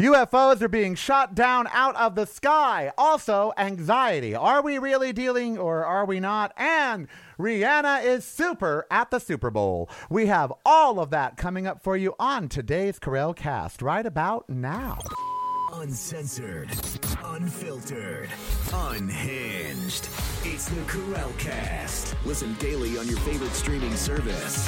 UFOs are being shot down out of the sky. Also, anxiety. Are we really dealing or are we not? And Rihanna is super at the Super Bowl. We have all of that coming up for you on today's Karel Cast right about now. Uncensored, unfiltered, unhinged. It's the Karel Cast. Listen daily on your favorite streaming service.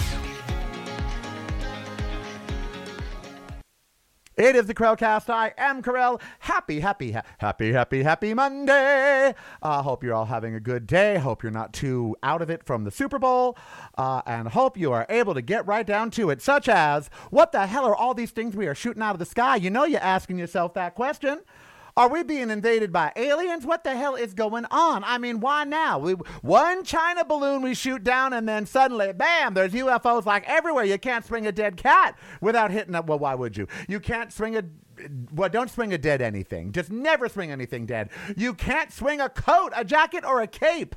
It is the Karelcast. I am Karel. Happy, happy, ha- happy, happy, happy Monday. I uh, hope you're all having a good day. Hope you're not too out of it from the Super Bowl. Uh, and hope you are able to get right down to it, such as what the hell are all these things we are shooting out of the sky? You know, you're asking yourself that question. Are we being invaded by aliens? What the hell is going on? I mean, why now? We, one China balloon we shoot down, and then suddenly, bam, there's UFOs like everywhere. You can't swing a dead cat without hitting it. Well, why would you? You can't swing a well, don't swing a dead anything. Just never swing anything dead. You can't swing a coat, a jacket, or a cape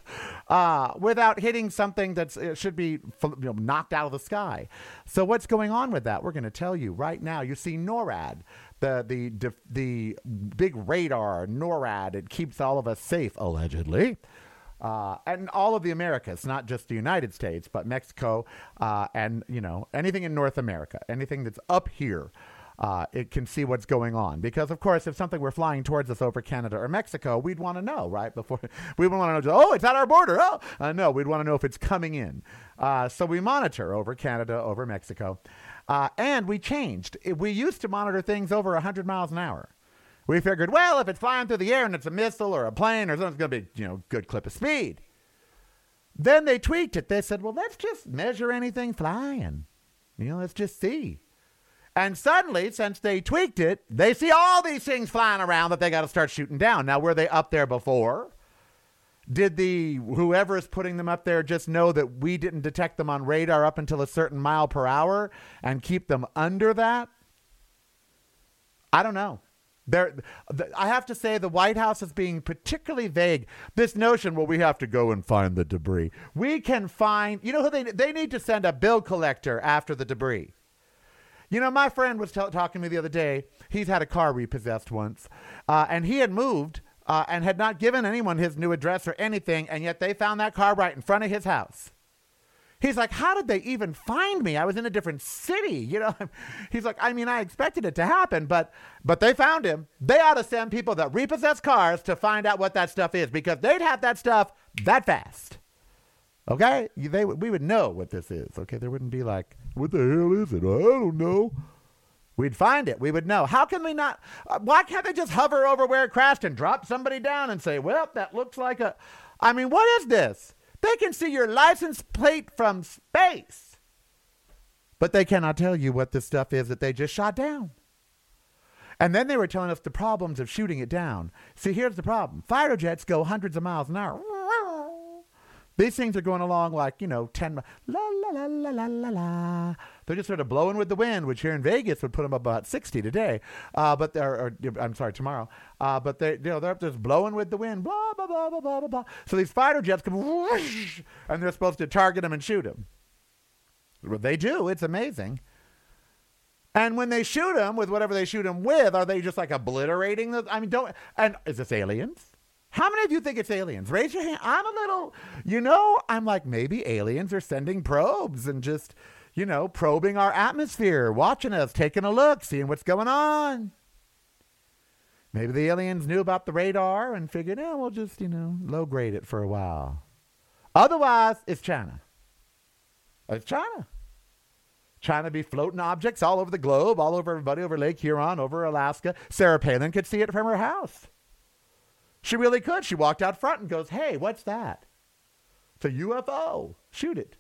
uh, without hitting something that uh, should be you know, knocked out of the sky. So, what's going on with that? We're going to tell you right now. You see NORAD the the the big radar NORAD. It keeps all of us safe, allegedly. Uh, and all of the Americas, not just the United States, but Mexico, uh, and you know anything in North America, anything that's up here, uh, it can see what's going on. Because of course, if something were flying towards us over Canada or Mexico, we'd want to know, right? Before we would want to know, oh, it's at our border. Oh, uh, no, we'd want to know if it's coming in. Uh, so we monitor over Canada, over Mexico. Uh, and we changed. We used to monitor things over 100 miles an hour. We figured, well, if it's flying through the air and it's a missile or a plane or something, it's going to be, you know, good clip of speed. Then they tweaked it. They said, well, let's just measure anything flying. You know, let's just see. And suddenly, since they tweaked it, they see all these things flying around that they got to start shooting down. Now, were they up there before? Did the whoever is putting them up there just know that we didn't detect them on radar up until a certain mile per hour and keep them under that? I don't know. There, I have to say the White House is being particularly vague. This notion, well, we have to go and find the debris. We can find, you know, who they they need to send a bill collector after the debris. You know, my friend was t- talking to me the other day. He's had a car repossessed once, uh, and he had moved uh, and had not given anyone his new address or anything, and yet they found that car right in front of his house. He's like, how did they even find me? I was in a different city, you know. He's like, I mean, I expected it to happen, but but they found him. They ought to send people that repossess cars to find out what that stuff is because they'd have that stuff that fast. Okay, they we would know what this is. Okay, there wouldn't be like, what the hell is it? I don't know. We'd find it. We would know. How can we not? Uh, why can't they just hover over where it crashed and drop somebody down and say, well, that looks like a. I mean, what is this? They can see your license plate from space, but they cannot tell you what this stuff is that they just shot down. And then they were telling us the problems of shooting it down. See, here's the problem fighter jets go hundreds of miles an hour. These things are going along like, you know, 10 la la la la la la la. They're just sort of blowing with the wind, which here in Vegas would put them about 60 today. Uh, but they're, or, I'm sorry, tomorrow. Uh, but they, you know, they're just blowing with the wind, blah, blah, blah, blah, blah, blah. So these fighter jets come, whoosh, and they're supposed to target them and shoot them. Well, they do. It's amazing. And when they shoot them with whatever they shoot them with, are they just like obliterating the? I mean, don't. And is this aliens? How many of you think it's aliens? Raise your hand. I'm a little, you know, I'm like, maybe aliens are sending probes and just, you know, probing our atmosphere, watching us, taking a look, seeing what's going on. Maybe the aliens knew about the radar and figured, yeah, we'll just, you know, low grade it for a while. Otherwise, it's China. It's China. China be floating objects all over the globe, all over everybody, over Lake Huron, over Alaska. Sarah Palin could see it from her house. She really could. She walked out front and goes, Hey, what's that? It's a UFO. Shoot it.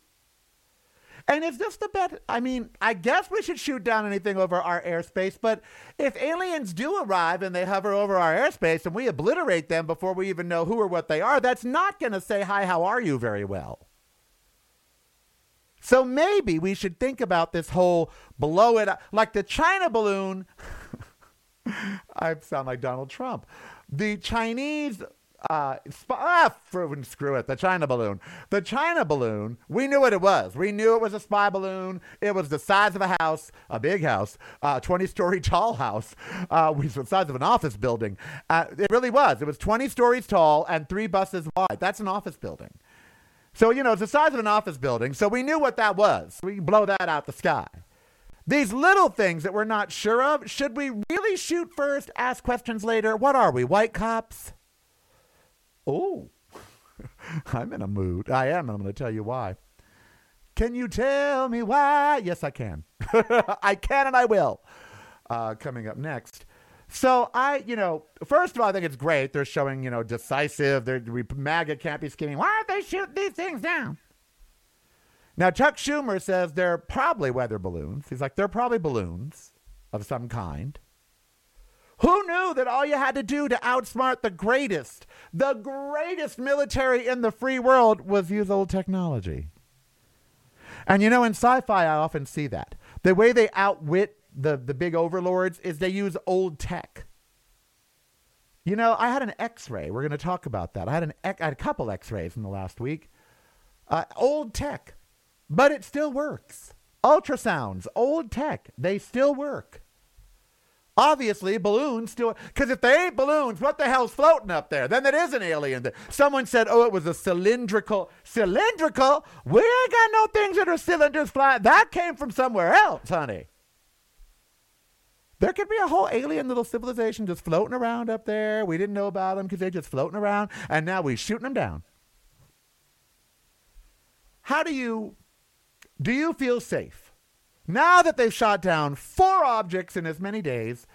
And it's just a bit, I mean, I guess we should shoot down anything over our airspace, but if aliens do arrive and they hover over our airspace and we obliterate them before we even know who or what they are, that's not going to say, Hi, how are you very well. So maybe we should think about this whole blow it up, like the China balloon. I sound like Donald Trump the Chinese Uh, sp- ah, screw it. The China balloon. The China balloon, we knew what it was. We knew it was a spy balloon. It was the size of a house, a big house, a 20 story tall house, uh, the size of an office building. Uh, it really was. It was 20 stories tall and three buses wide. That's an office building. So, you know, it's the size of an office building. So we knew what that was. We blow that out the sky. These little things that we're not sure of, should we really shoot first, ask questions later? What are we, white cops? Oh, I'm in a mood. I am. And I'm going to tell you why. Can you tell me why? Yes, I can. I can and I will. Uh, coming up next. So I, you know, first of all, I think it's great. They're showing, you know, decisive. They're, MAGA can't be skinny. Why aren't they shooting these things down? Now, Chuck Schumer says they're probably weather balloons. He's like, they're probably balloons of some kind. Who knew that all you had to do to outsmart the greatest, the greatest military in the free world was use old technology? And you know, in sci fi, I often see that. The way they outwit the, the big overlords is they use old tech. You know, I had an x ray. We're going to talk about that. I had, an, I had a couple x rays in the last week. Uh, old tech but it still works. Ultrasounds, old tech, they still work. Obviously, balloons still, because if they ain't balloons, what the hell's floating up there? Then it is an alien. Someone said, oh, it was a cylindrical. Cylindrical? We ain't got no things that are cylinders flying. That came from somewhere else, honey. There could be a whole alien little civilization just floating around up there. We didn't know about them because they're just floating around, and now we're shooting them down. How do you do you feel safe? Now that they've shot down four objects in as many days,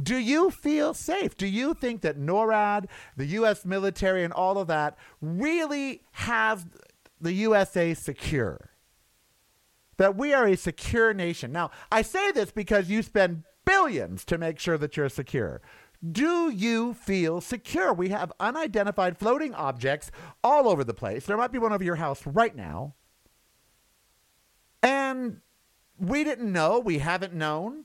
do you feel safe? Do you think that NORAD, the U.S. military, and all of that really have the USA secure? That we are a secure nation. Now, I say this because you spend billions to make sure that you're secure. Do you feel secure? We have unidentified floating objects all over the place. There might be one over your house right now. And we didn't know. We haven't known.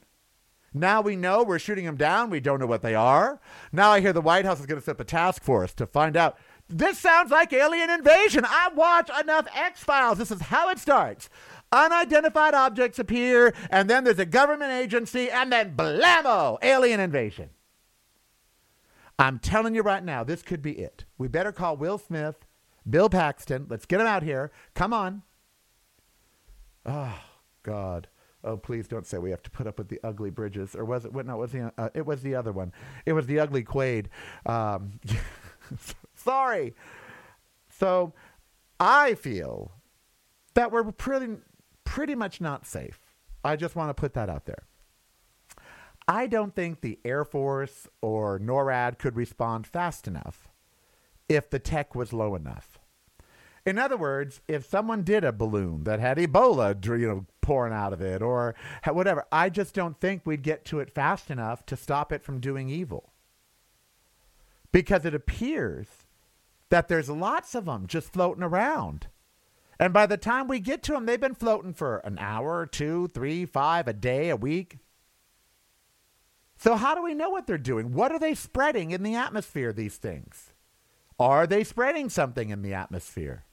Now we know we're shooting them down. We don't know what they are. Now I hear the White House is going to set up a task force to find out. This sounds like alien invasion. I watch enough X Files. This is how it starts. Unidentified objects appear, and then there's a government agency, and then blammo, alien invasion. I'm telling you right now, this could be it. We better call Will Smith, Bill Paxton. Let's get them out here. Come on. Oh God. Oh, please don't say we have to put up with the ugly bridges. Or was it? What? No, it was the. Uh, it was the other one. It was the ugly Quaid. Um, sorry. So, I feel that we're pretty, pretty much not safe. I just want to put that out there. I don't think the Air Force or NORAD could respond fast enough if the tech was low enough. In other words, if someone did a balloon that had Ebola, you know, pouring out of it or whatever, I just don't think we'd get to it fast enough to stop it from doing evil. Because it appears that there's lots of them just floating around. And by the time we get to them, they've been floating for an hour, two, three, five, a day, a week. So, how do we know what they're doing? What are they spreading in the atmosphere, these things? Are they spreading something in the atmosphere?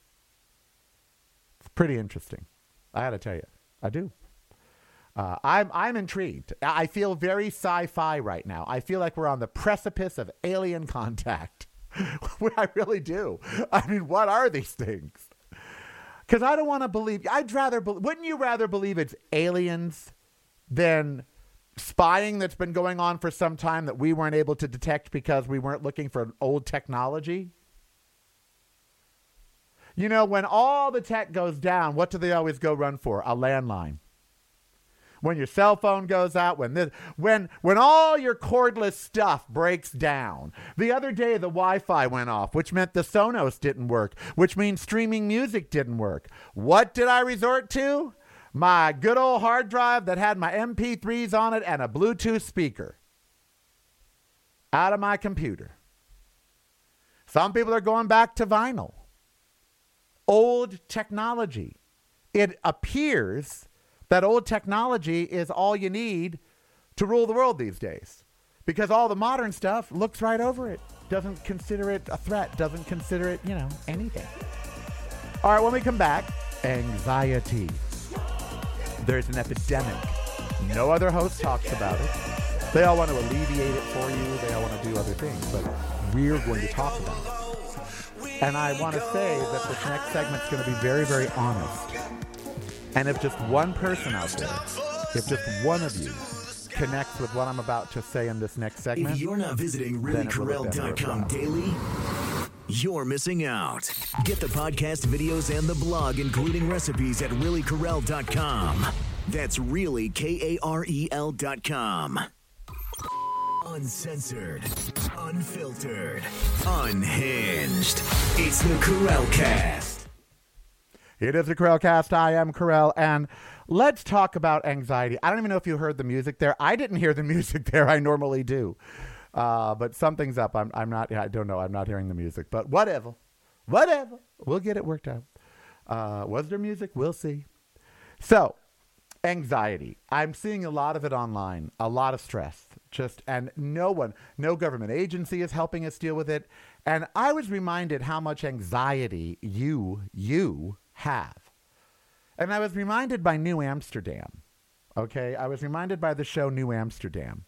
Pretty interesting. I got to tell you, I do. Uh, I'm I'm intrigued. I feel very sci-fi right now. I feel like we're on the precipice of alien contact. I really do. I mean, what are these things? Because I don't want to believe. I'd rather. Be, wouldn't you rather believe it's aliens than spying that's been going on for some time that we weren't able to detect because we weren't looking for old technology? You know, when all the tech goes down, what do they always go run for? A landline. When your cell phone goes out, when this, when when all your cordless stuff breaks down. The other day the Wi-Fi went off, which meant the Sonos didn't work, which means streaming music didn't work. What did I resort to? My good old hard drive that had my MP3s on it and a Bluetooth speaker. Out of my computer. Some people are going back to vinyl old technology. It appears that old technology is all you need to rule the world these days. because all the modern stuff looks right over it. Doesn't consider it a threat, doesn't consider it, you know, anything. All right, when we come back, anxiety. There's an epidemic. No other host talks about it. They all want to alleviate it for you, they all want to do other things, but we're going to talk about it. And I want to say that this next segment's going to be very, very honest. And if just one person out there, if just one of you connects with what I'm about to say in this next segment, If you're not visiting then it will have been reallykarel.com daily, you're missing out. Get the podcast videos and the blog, including recipes at reallykarel.com. That's really K A R E L dot com. Uncensored, unfiltered, unhinged. It's the Karel Cast. It is the Karel Cast. I am Karel, and let's talk about anxiety. I don't even know if you heard the music there. I didn't hear the music there. I normally do, uh, but something's up. I'm, I'm not. I don't know. I'm not hearing the music, but whatever, whatever. We'll get it worked out. Uh, was there music? We'll see. So, anxiety. I'm seeing a lot of it online. A lot of stress. Just and no one, no government agency is helping us deal with it. And I was reminded how much anxiety you you have. And I was reminded by New Amsterdam. Okay, I was reminded by the show New Amsterdam.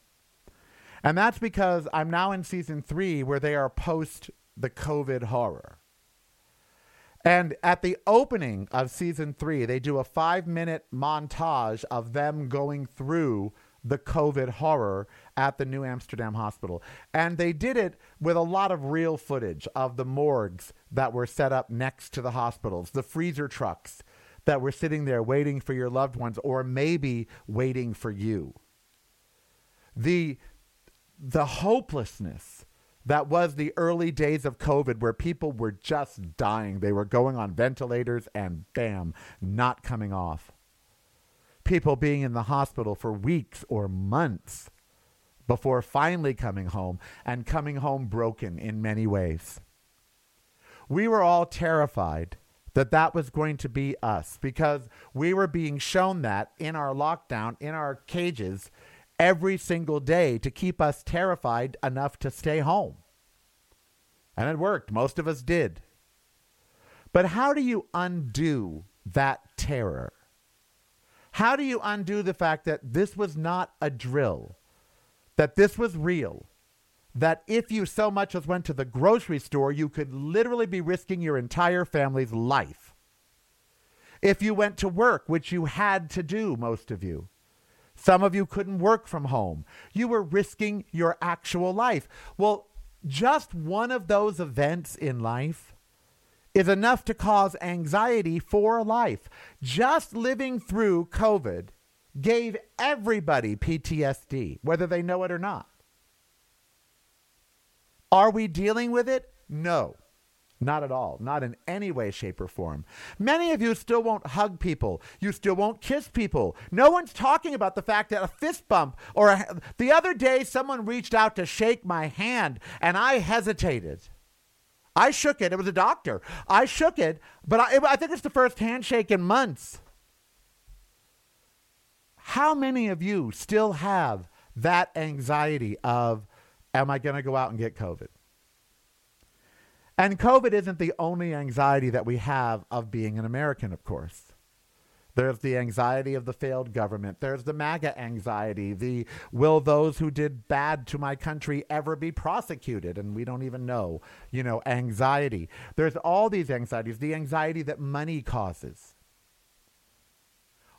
And that's because I'm now in season 3 where they are post the COVID horror. And at the opening of season three, they do a five minute montage of them going through the COVID horror at the New Amsterdam Hospital. And they did it with a lot of real footage of the morgues that were set up next to the hospitals, the freezer trucks that were sitting there waiting for your loved ones or maybe waiting for you. The the hopelessness that was the early days of COVID where people were just dying. They were going on ventilators and bam, not coming off. People being in the hospital for weeks or months before finally coming home and coming home broken in many ways. We were all terrified that that was going to be us because we were being shown that in our lockdown, in our cages, every single day to keep us terrified enough to stay home. And it worked. Most of us did. But how do you undo that terror? How do you undo the fact that this was not a drill, that this was real, that if you so much as went to the grocery store, you could literally be risking your entire family's life? If you went to work, which you had to do, most of you, some of you couldn't work from home. You were risking your actual life. Well, just one of those events in life is enough to cause anxiety for life. Just living through COVID gave everybody PTSD, whether they know it or not. Are we dealing with it? No. Not at all. Not in any way, shape, or form. Many of you still won't hug people. You still won't kiss people. No one's talking about the fact that a fist bump or a, the other day someone reached out to shake my hand and I hesitated. I shook it. It was a doctor. I shook it, but I, I think it's the first handshake in months. How many of you still have that anxiety of, am I going to go out and get COVID? And COVID isn't the only anxiety that we have of being an American, of course. There's the anxiety of the failed government. There's the MAGA anxiety. The will those who did bad to my country ever be prosecuted? And we don't even know, you know, anxiety. There's all these anxieties, the anxiety that money causes.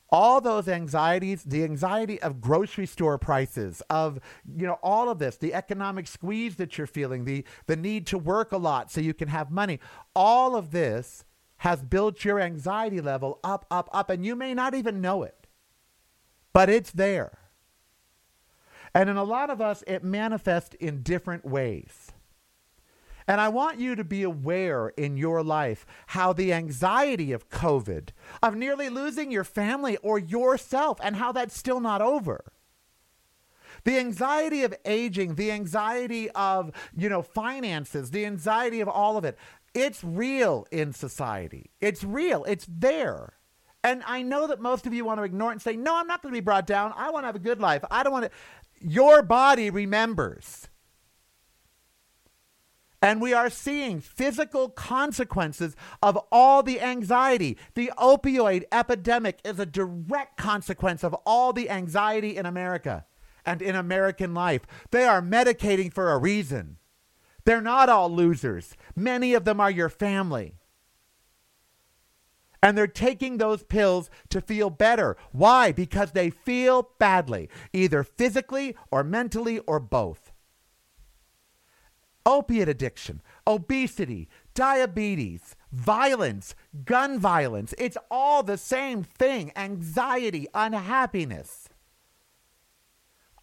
All those anxieties, the anxiety of grocery store prices, of, you know, all of this, the economic squeeze that you're feeling, the, the need to work a lot so you can have money, all of this has built your anxiety level up, up, up, and you may not even know it, but it's there. And in a lot of us, it manifests in different ways. And I want you to be aware in your life how the anxiety of COVID, of nearly losing your family or yourself, and how that's still not over. The anxiety of aging, the anxiety of, you know, finances, the anxiety of all of it. It's real in society. It's real. It's there. And I know that most of you want to ignore it and say, no, I'm not going to be brought down. I want to have a good life. I don't want to. Your body remembers. And we are seeing physical consequences of all the anxiety. The opioid epidemic is a direct consequence of all the anxiety in America and in American life. They are medicating for a reason. They're not all losers, many of them are your family. And they're taking those pills to feel better. Why? Because they feel badly, either physically or mentally or both. Opiate addiction, obesity, diabetes, violence, gun violence. It's all the same thing anxiety, unhappiness.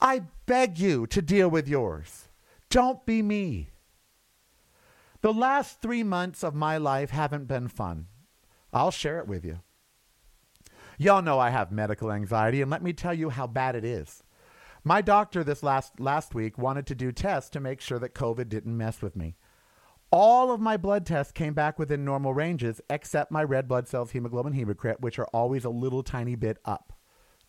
I beg you to deal with yours. Don't be me. The last three months of my life haven't been fun. I'll share it with you. Y'all know I have medical anxiety, and let me tell you how bad it is. My doctor this last last week wanted to do tests to make sure that COVID didn't mess with me. All of my blood tests came back within normal ranges, except my red blood cells, hemoglobin, hematocrit, which are always a little tiny bit up.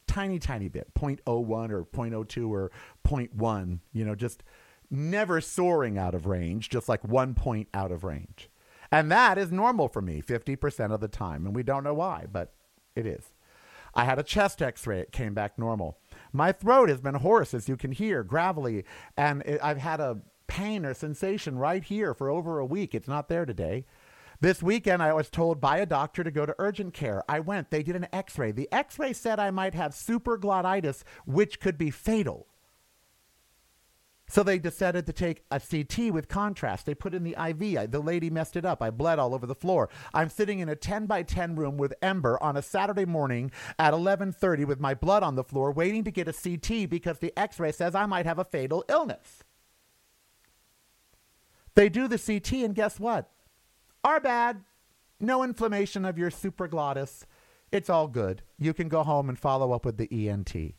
Tiny, tiny bit, 0.01 or 0.02 or 0.1, you know, just never soaring out of range, just like one point out of range. And that is normal for me 50% of the time. And we don't know why, but it is. I had a chest x ray, it came back normal. My throat has been hoarse, as you can hear, gravelly, and it, I've had a pain or sensation right here for over a week. It's not there today. This weekend, I was told by a doctor to go to urgent care. I went. They did an x ray. The x ray said I might have supraglottitis, which could be fatal. So they decided to take a CT with contrast. They put in the IV. I, the lady messed it up. I bled all over the floor. I'm sitting in a 10 by 10 room with Ember on a Saturday morning at 11:30 with my blood on the floor waiting to get a CT because the x-ray says I might have a fatal illness. They do the CT and guess what? Are bad. No inflammation of your supraglottis. It's all good. You can go home and follow up with the ENT.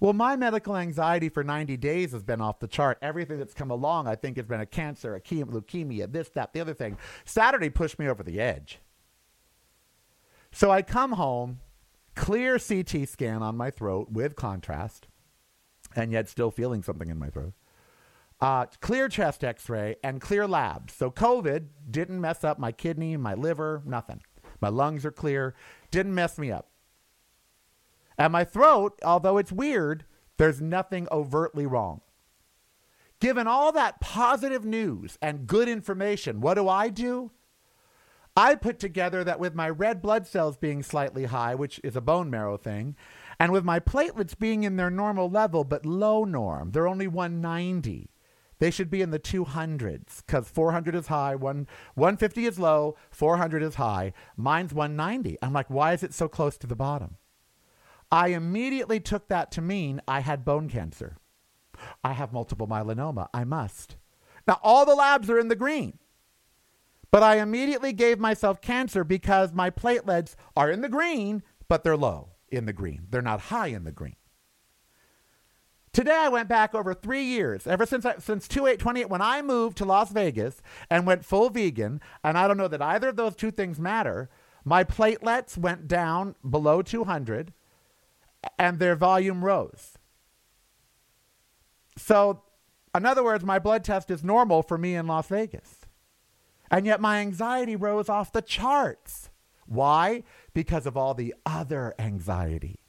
Well, my medical anxiety for 90 days has been off the chart. Everything that's come along, I think, has been a cancer, a leukemia, this, that, the other thing. Saturday pushed me over the edge. So I come home, clear CT scan on my throat with contrast, and yet still feeling something in my throat. Uh, clear chest x ray and clear labs. So COVID didn't mess up my kidney, my liver, nothing. My lungs are clear, didn't mess me up. And my throat, although it's weird, there's nothing overtly wrong. Given all that positive news and good information, what do I do? I put together that with my red blood cells being slightly high, which is a bone marrow thing, and with my platelets being in their normal level but low norm, they're only 190. They should be in the 200s because 400 is high, one, 150 is low, 400 is high. Mine's 190. I'm like, why is it so close to the bottom? I immediately took that to mean I had bone cancer. I have multiple myeloma. I must. Now, all the labs are in the green. But I immediately gave myself cancer because my platelets are in the green, but they're low in the green. They're not high in the green. Today I went back over three years, ever since I, since 2828, when I moved to Las Vegas and went full vegan, and I don't know that either of those two things matter. My platelets went down below 200 and their volume rose. So, in other words, my blood test is normal for me in Las Vegas. And yet my anxiety rose off the charts. Why? Because of all the other anxiety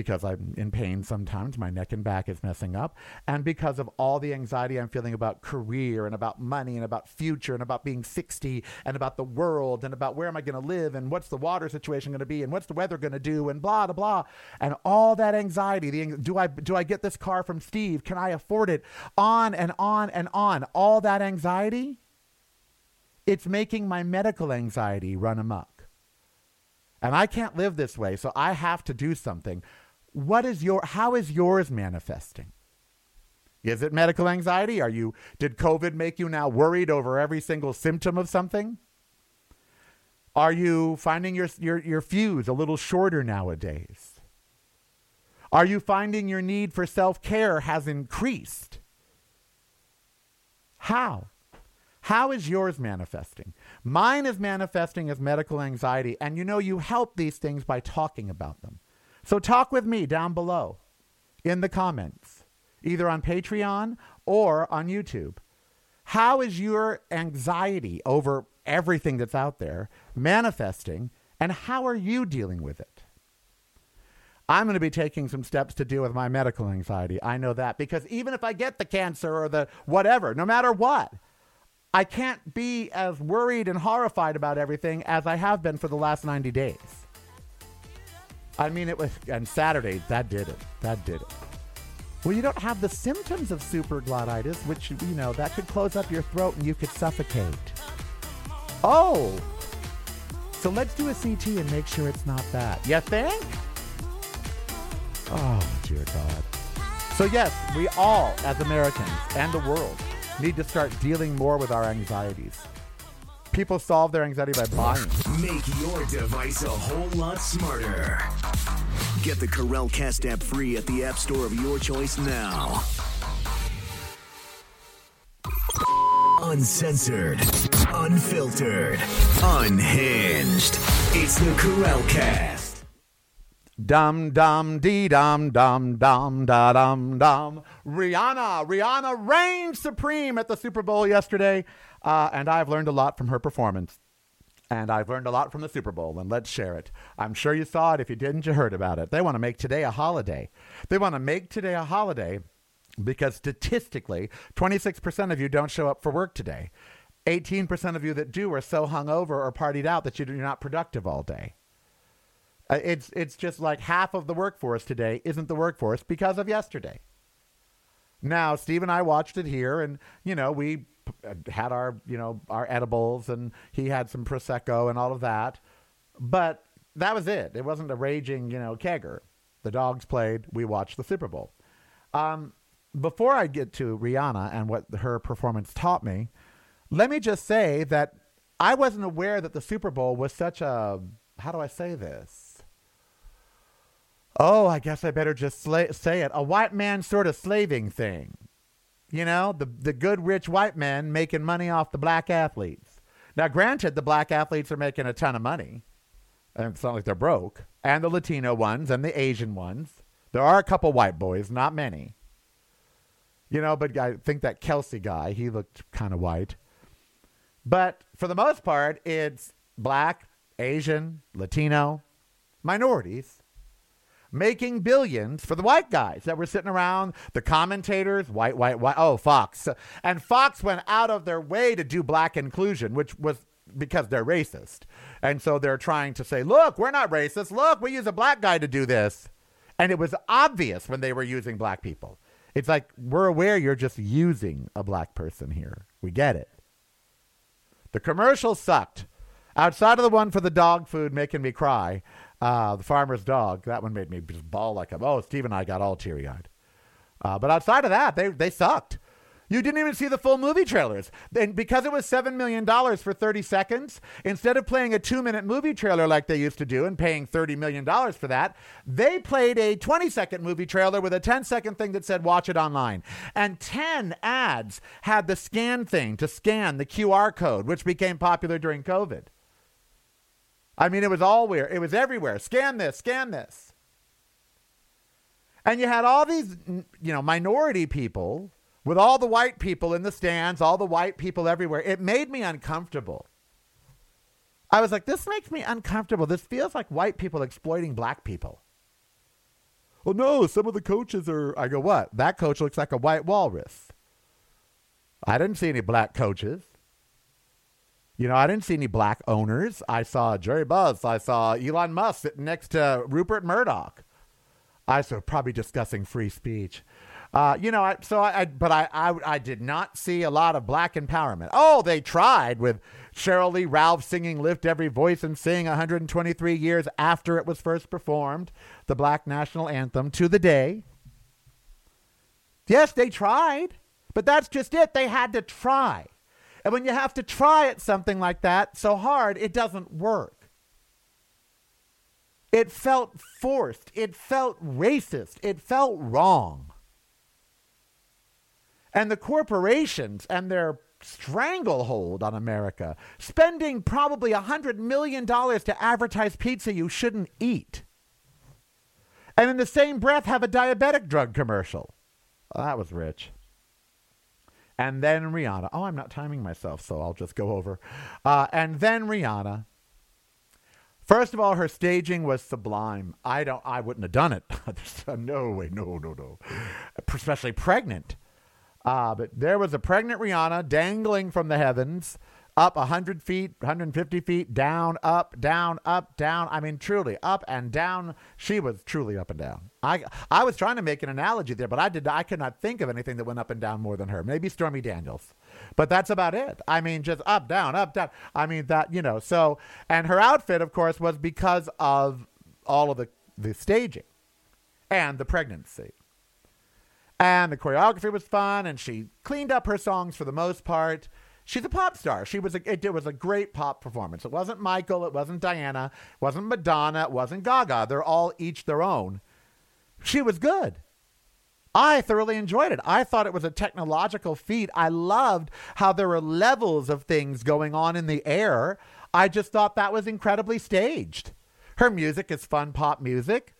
because I'm in pain sometimes. My neck and back is messing up. And because of all the anxiety I'm feeling about career and about money and about future and about being 60 and about the world and about where am I going to live and what's the water situation going to be and what's the weather going to do and blah, blah, blah. And all that anxiety. The, do, I, do I get this car from Steve? Can I afford it? On and on and on. All that anxiety, it's making my medical anxiety run amok. And I can't live this way, so I have to do something. What is your how is yours manifesting? Is it medical anxiety? Are you did COVID make you now worried over every single symptom of something? Are you finding your your your fuse a little shorter nowadays? Are you finding your need for self-care has increased? How? How is yours manifesting? Mine is manifesting as medical anxiety, and you know, you help these things by talking about them. So talk with me down below in the comments, either on Patreon or on YouTube. How is your anxiety over everything that's out there manifesting, and how are you dealing with it? I'm going to be taking some steps to deal with my medical anxiety. I know that because even if I get the cancer or the whatever, no matter what, I can't be as worried and horrified about everything as I have been for the last 90 days. I mean, it was, and Saturday, that did it. That did it. Well, you don't have the symptoms of superglottitis, which, you know, that could close up your throat and you could suffocate. Oh! So let's do a CT and make sure it's not that. You think? Oh, dear God. So, yes, we all, as Americans and the world, need to start dealing more with our anxieties. People solve their anxiety by buying. Make your device a whole lot smarter. Get the Karel Cast app free at the App Store of your choice now. Uncensored, unfiltered, unhinged. It's the Karel Cast. Dum dum dee dum dum dum da dum dum. Rihanna, Rihanna reigned supreme at the Super Bowl yesterday, uh, and I've learned a lot from her performance. And I've learned a lot from the Super Bowl, and let's share it. I'm sure you saw it. If you didn't, you heard about it. They want to make today a holiday. They want to make today a holiday because statistically, 26% of you don't show up for work today. 18% of you that do are so hungover or partied out that you're not productive all day. Uh, It's it's just like half of the workforce today isn't the workforce because of yesterday. Now, Steve and I watched it here, and you know we had our you know our edibles, and he had some prosecco and all of that, but that was it. It wasn't a raging you know kegger. The dogs played. We watched the Super Bowl. Um, before I get to Rihanna and what her performance taught me, let me just say that I wasn't aware that the Super Bowl was such a how do I say this? Oh, I guess I better just sla- say it. A white man sort of slaving thing. You know, the the good rich white men making money off the black athletes. Now, granted, the black athletes are making a ton of money, and it's not like they're broke. And the Latino ones and the Asian ones. There are a couple white boys, not many. You know, but I think that Kelce guy, he looked kind of white. But for the most part, it's black, Asian, Latino, minorities making billions for the white guys that were sitting around, the commentators, white, white, white. Oh, Fox. And Fox went out of their way to do black inclusion, which was because they're racist. And so they're trying to say, look, we're not racist. Look, we use a black guy to do this. And it was obvious when they were using black people. It's like, we're aware you're just using a black person here. We get it. The commercial sucked. Outside of the one for the dog food making me cry, uh, the farmer's dog, that one made me just bawl like a, oh, Steve and I got all teary eyed. Uh, but outside of that, they, they sucked. You didn't even see the full movie trailers. And because it was $7 million for 30 seconds, instead of playing a two minute movie trailer like they used to do and paying $30 million for that, they played a 20 second movie trailer with a 10 second thing that said watch it online. And 10 ads had the scan thing to scan the QR code, which became popular during COVID. I mean, it was all where it was everywhere. Scan this, scan this. And you had all these, you know, minority people with all the white people in the stands, all the white people everywhere. It made me uncomfortable. I was like, this makes me uncomfortable. This feels like white people exploiting black people. Well, no, some of the coaches are. I go, what? That coach looks like a white walrus. I didn't see any black coaches. You know, I didn't see any black owners. I saw Jerry Buzz. I saw Elon Musk sitting next to Rupert Murdoch. I saw probably discussing free speech. Uh, you know, I, so I, I but I, I, I did not see a lot of black empowerment. Oh, they tried with Sheryl Lee Ralph singing "Lift Every Voice" and sing 123 years after it was first performed, the Black National Anthem to the day. Yes, they tried, but that's just it. They had to try. And when you have to try at something like that so hard, it doesn't work. It felt forced. It felt racist. It felt wrong. And the corporations and their stranglehold on America, spending probably a $100 million to advertise pizza you shouldn't eat. And in the same breath, have a diabetic drug commercial. Well, that was rich. And then Rihanna. Oh, I'm not timing myself, so I'll just go over. Uh, and then Rihanna. First of all, her staging was sublime. I don't. I wouldn't have done it. no way. No. No. No. Especially pregnant. Uh, but there was a pregnant Rihanna dangling from the heavens, up 100 feet, 150 feet, down, up, down, up, down. I mean, truly, up and down. She was truly up and down. I, I was trying to make an analogy there, but I did. I could not think of anything that went up and down more than her. Maybe Stormy Daniels, but that's about it. I mean, just up, down, up, down. I mean that you know. So, and her outfit, of course, was because of all of the the staging and the pregnancy. And the choreography was fun, and she cleaned up her songs for the most part. She's a pop star. She was a, it, it was a great pop performance. It wasn't Michael, it wasn't Diana, it wasn't Madonna, it wasn't Gaga. They're all each their own. She was good. I thoroughly enjoyed it. I thought it was a technological feat. I loved how there were levels of things going on in the air. I just thought that was incredibly staged. Her music is fun pop music.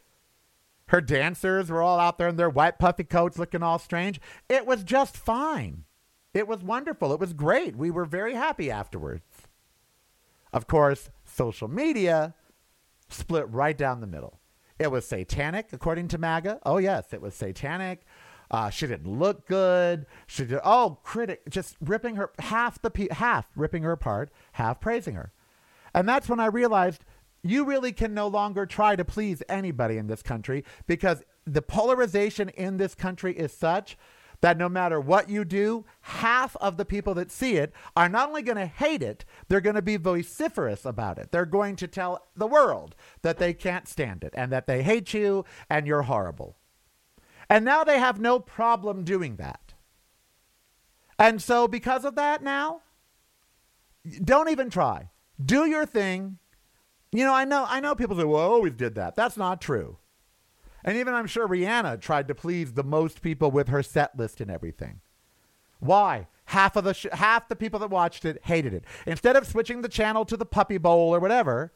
Her dancers were all out there in their white puffy coats looking all strange. It was just fine. It was wonderful. It was great. We were very happy afterwards. Of course, social media split right down the middle. It was satanic, according to MAGA. Oh, yes, it was satanic. Uh, she didn't look good. She did, oh, critic, just ripping her, half the, half ripping her apart, half praising her. And that's when I realized you really can no longer try to please anybody in this country because the polarization in this country is such that no matter what you do, half of the people that see it are not only going to hate it, they're going to be vociferous about it. They're going to tell the world that they can't stand it and that they hate you and you're horrible. And now they have no problem doing that. And so, because of that, now, don't even try. Do your thing you know, I know I know people say, "Well, I always did that." That's not true. And even I'm sure Rihanna tried to please the most people with her set list and everything. Why? Half of the sh- half the people that watched it hated it. Instead of switching the channel to the Puppy Bowl or whatever,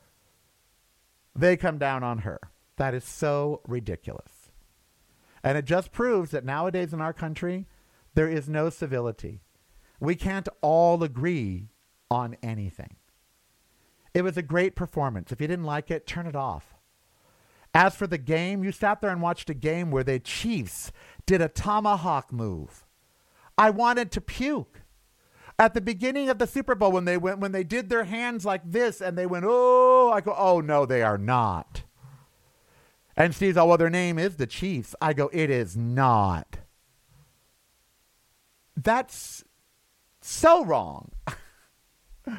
they come down on her. That is so ridiculous. And it just proves that nowadays in our country, there is no civility. We can't all agree on anything. It was a great performance. If you didn't like it, turn it off. As for the game, you sat there and watched a game where the Chiefs did a tomahawk move. I wanted to puke. At the beginning of the Super Bowl, when they went, when they did their hands like this, and they went, "Oh," I go, "Oh no, they are not." And Steve's, "Oh well, their name is the Chiefs." I go, "It is not." That's so wrong.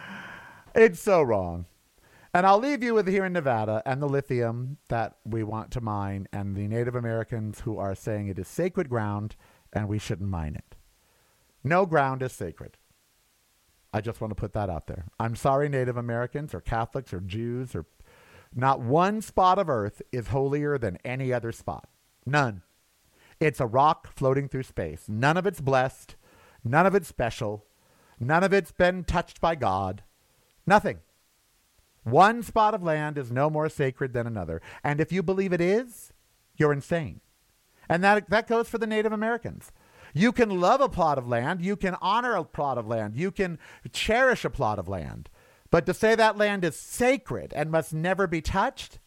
It's so wrong. And I'll leave you with here in Nevada and the lithium that we want to mine and the Native Americans who are saying it is sacred ground and we shouldn't mine it. No ground is sacred. I just want to put that out there. I'm sorry, Native Americans or Catholics or Jews or not one spot of earth is holier than any other spot. None. It's a rock floating through space. None of it's blessed. None of it's special. None of it's been touched by God. Nothing. One spot of land is no more sacred than another. And if you believe it is, you're insane. And that, that goes for the Native Americans. You can love a plot of land. You can honor a plot of land. You can cherish a plot of land. But to say that land is sacred and must never be touched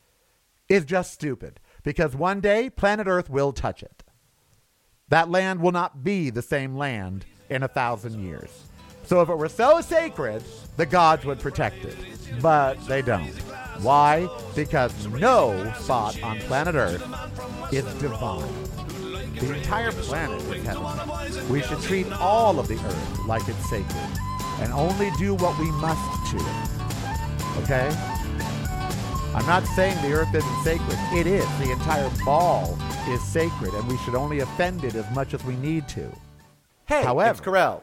is just stupid because one day planet Earth will touch it. That land will not be the same land in a thousand years. So if it were so sacred, the gods would protect it. But they don't. Why? Because no spot on planet Earth is divine. The entire planet is heaven. We should treat all of the earth like it's sacred and only do what we must to it. Okay? I'm not saying the earth isn't sacred. It is. The entire ball is sacred, and we should only offend it as much as we need to. Hey, However, it's Karel.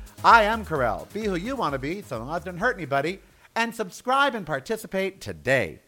I am Karel. Be who you want to be so long as it doesn't hurt anybody. And subscribe and participate today.